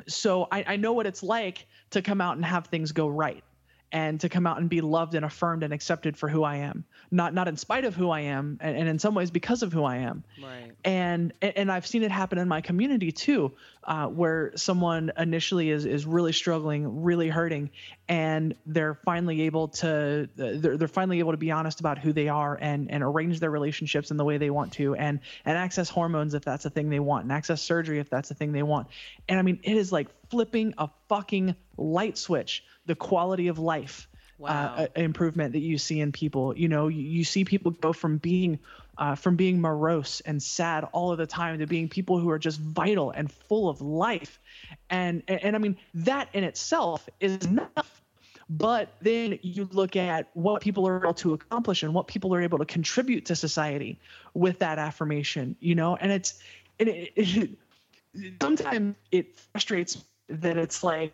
so I, I know what it's like to come out and have things go right and to come out and be loved and affirmed and accepted for who I am, not not in spite of who I am, and, and in some ways because of who I am. Right. And and I've seen it happen in my community too, uh, where someone initially is is really struggling, really hurting, and they're finally able to they're, they're finally able to be honest about who they are and and arrange their relationships in the way they want to, and and access hormones if that's a thing they want, and access surgery if that's a thing they want. And I mean, it is like flipping a fucking light switch the quality of life Wow. uh, improvement that you see in people. You know, you, you see people go from being uh, from being morose and sad all of the time to being people who are just vital and full of life. And and, and I mean that in itself is enough. But then you look at what people are able to accomplish and what people are able to contribute to society with that affirmation, you know, and it's and it, it, sometimes it frustrates that it's like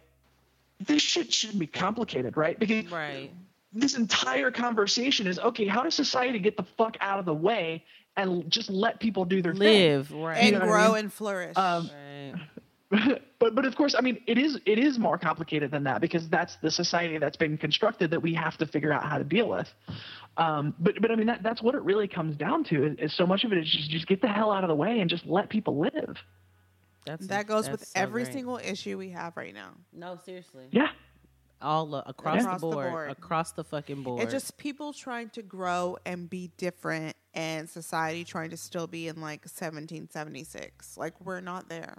this shit shouldn't be complicated, right? Because Right. This entire conversation is okay, how does society get the fuck out of the way and just let people do their Live. Right. and know what I grow mean? and flourish. Um, right. but but of course, I mean, it is it is more complicated than that because that's the society that's been constructed that we have to figure out how to deal with. Um, but but I mean, that that's what it really comes down to. Is, is so much of it is just just get the hell out of the way and just let people live. That's that goes with so every great. single issue we have right now. No, seriously. Yeah. All uh, across, Across the, the board, board. across the fucking board. It's just people trying to grow and be different, and society trying to still be in like 1776. Like we're not there.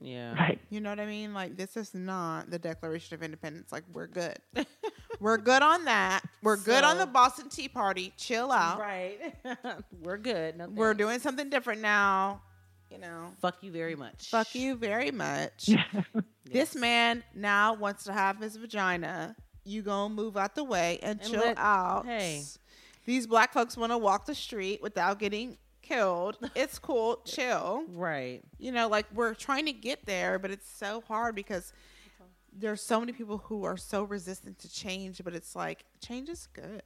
yeah. Right. You know what I mean? Like this is not the Declaration of Independence. Like we're good. we're good on that. We're good on the Boston Tea Party. Chill out. Right. We're good. No We're doing something different now. You know. Fuck you very much. Fuck you very much. This man now wants to have his vagina. You gonna move out the way and, And chill let- out. hey. These black folks want to walk the street without getting killed. It's cool. chill. Right. You know, like we're trying to get there, but it's so hard because there's so many people who are so resistant to change, but it's like change is good.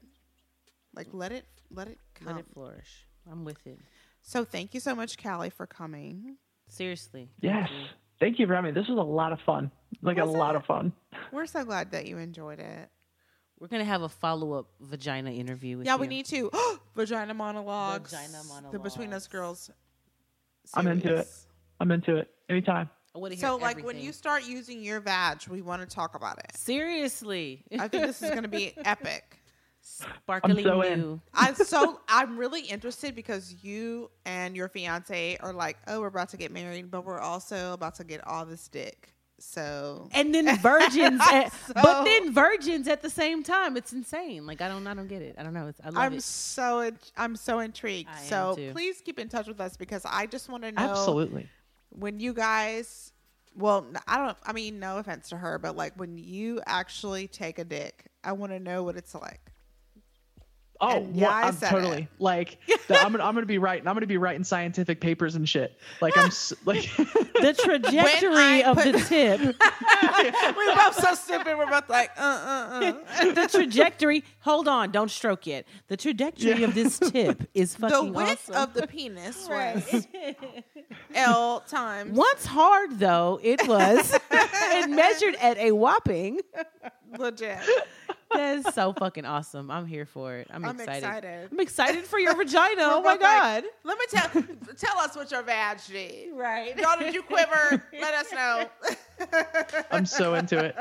Like let it let it come. Let it flourish. I'm with it. So thank you so much, Callie, for coming. Seriously. thank Yes. you. Thank you for having me. This was a lot of fun. Like Was a lot of fun. We're so glad that you enjoyed it. We're gonna have a follow up vagina interview. With you. Yeah, you. we need to. Vagina monologues. Vagina monologues. The Between Us monologues. Girls. I'm into it. I'm into it. Anytime. I wanna hear So, like, when you start using your vag, we want to talk about it. seriously, I think this is going to be epic. Sparkling so in. new. I'm so I'm really interested because you and your fiance are like, oh, we're about to get married, but we're also about to get all this dick. So and then virgins, at, So- but then virgins at the same time. It's insane. Like I don't, I don't get it. I don't know. It's, I love I'm it. so I'm so intrigued. I so please keep in touch with us because I just want to know Absolutely. when you guys. Well, I don't. I mean, no offense to her, but like when you actually take a dick, I want to know what it's like. Oh, And yeah, well, I I'm totally it. like the, I'm gonna I'm gonna be writing I'm gonna be writing scientific papers and shit. Like I'm like the trajectory of the put- tip. we're both so stupid. We're both like, uh, uh, uh. the trajectory. Hold on, don't stroke yet. The trajectory of this tip is fucking the fucking width awesome. of the penis was L times. Once hard though, it was. it measured at a whopping. Legit. That is so fucking awesome. I'm here for it. I'm, I'm excited. excited. I'm excited for your vagina. We're oh my both like, god. Let me tell tell us what your vag did. Right. Y'all, did you quiver? Let us know. I'm so into it.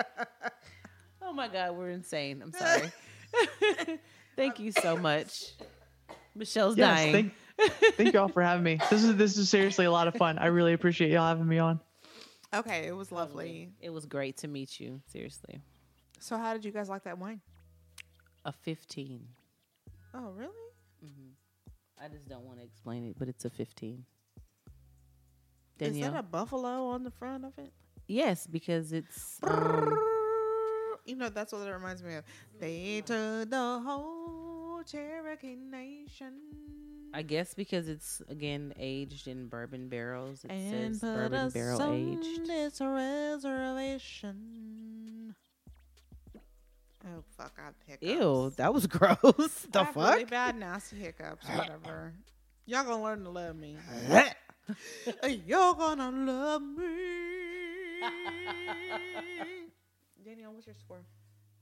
Oh my god, we're insane. I'm sorry. Thank you so much. Michelle's Yes, dying. thank, thank y'all for having me. This is this is seriously a lot of fun. I really appreciate y'all having me on. okay, it was lovely. It was great to meet you. Seriously. So, how did you guys like that wine? A 15. Oh, really? I just don't want to explain it, but it's a 15. Is Danielle? that a buffalo on the front of it? yes, because it's um, You know, that's what it reminds me of. They took the whole Cherokee Nation. I guess because it's again aged in bourbon barrels. It and says bourbon barrel on aged. this reservation. Oh fuck! I hiccups. Ew, that was gross. the I have really bad nasty hiccups. Whatever. Y'all gonna learn to love me. You're gonna love me. Danielle, what's your score?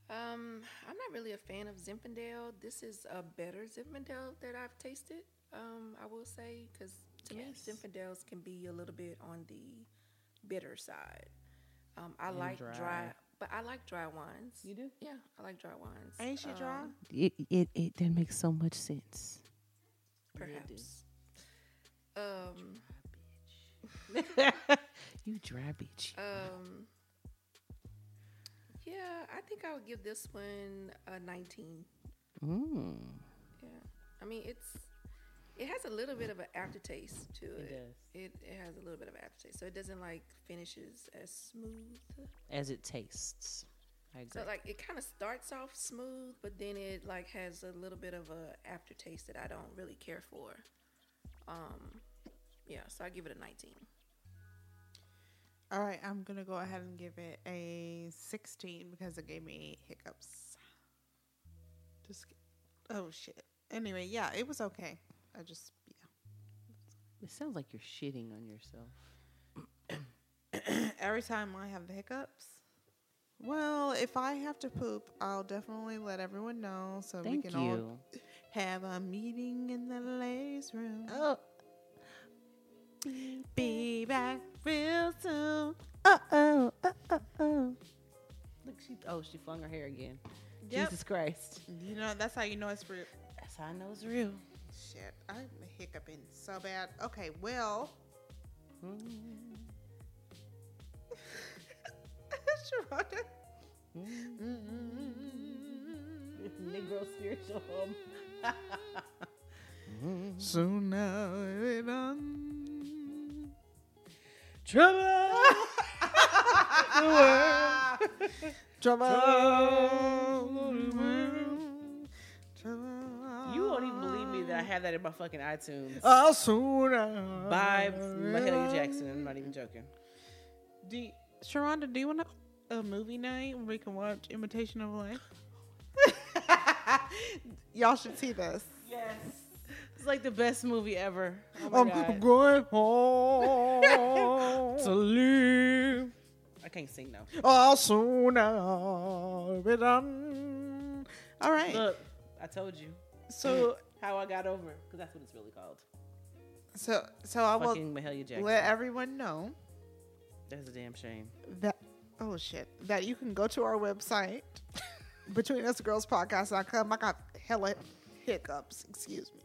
Um, I'm not really a fan of Zinfandel. This is a better Zinfandel that I've tasted. Um, I will say because to Yes. me Zinfandels can be a little bit on the bitter side. Um, I And like dry. dry. But I like dry wines. You do? Yeah, I like dry wines. Ain't she dry? Um, It it it that makes so much sense. Perhaps. Um, you dry bitch. um, yeah, I think I would give this one a 19. Mm. Yeah, I mean it's it has a little bit of an aftertaste to it. It does. It, it has a little bit of aftertaste, so it doesn't like finishes as smooth. As it tastes. I agree. So like it kind of starts off smooth, but then it like has a little bit of a aftertaste that I don't really care for. Um, yeah, so I give it a 19. All right, I'm gonna go ahead and give it a 16 because it gave me hiccups. Just, oh shit. Anyway, yeah, it was okay. I just, yeah. it sounds like you're shitting on yourself. Every time I have the hiccups, well, if I have to poop, I'll definitely let everyone know so we Thank can all have a meeting in the ladies' room. Oh. Be back real soon. Uh oh. Uh oh. oh. Look, she oh she flung her hair again. Yep. Jesus Christ. You know that's how you know it's real. That's how I know it's real. Shit, I'm hiccuping so bad. Okay, well. Sharonda. Negro spiritual home. Soon now it done. Trouble. Trouble. You won't even believe me that I have that in my fucking iTunes. Uh, soon By Mahalia Jackson. I'm not even joking. Do you, Sharonda, do you want a movie night where we can watch Imitation of Life? Y'all should see this. Yes. It's like the best movie ever. Oh I'm God. going home to leave. I can't sing now. Oh, soon I'll be done. All right. Look, I told you So, how I got over because that's what it's really called. so, so I will Fucking Mahalia Jackson. let everyone know That's a damn shame. that oh shit that you can go to our website between us girls podcast.com i got hella hiccups excuse me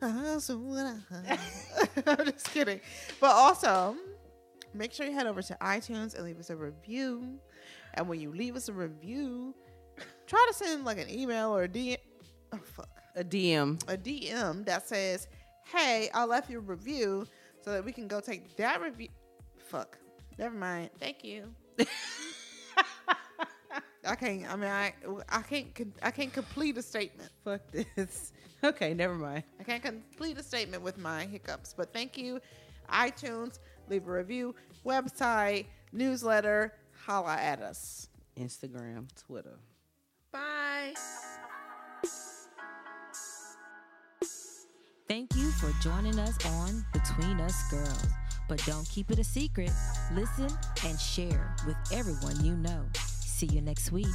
uh-huh, so what I- uh-huh. i'm just kidding but also make sure you head over to itunes and leave us a review and when you leave us a review try to send like an email or a dm oh fuck A DM. a dm that says hey i left your review so that we can go take that review fuck never mind thank you I can't. I mean, I I can't. I can't complete a statement. Fuck this. Okay, never mind. I can't complete a statement with my hiccups. But thank you, iTunes. Leave a review, website, newsletter. Holla at us. Instagram, Twitter. Bye. Thank you for joining us on Between Us Girls. But don't keep it a secret. Listen and share with everyone you know. See you next week.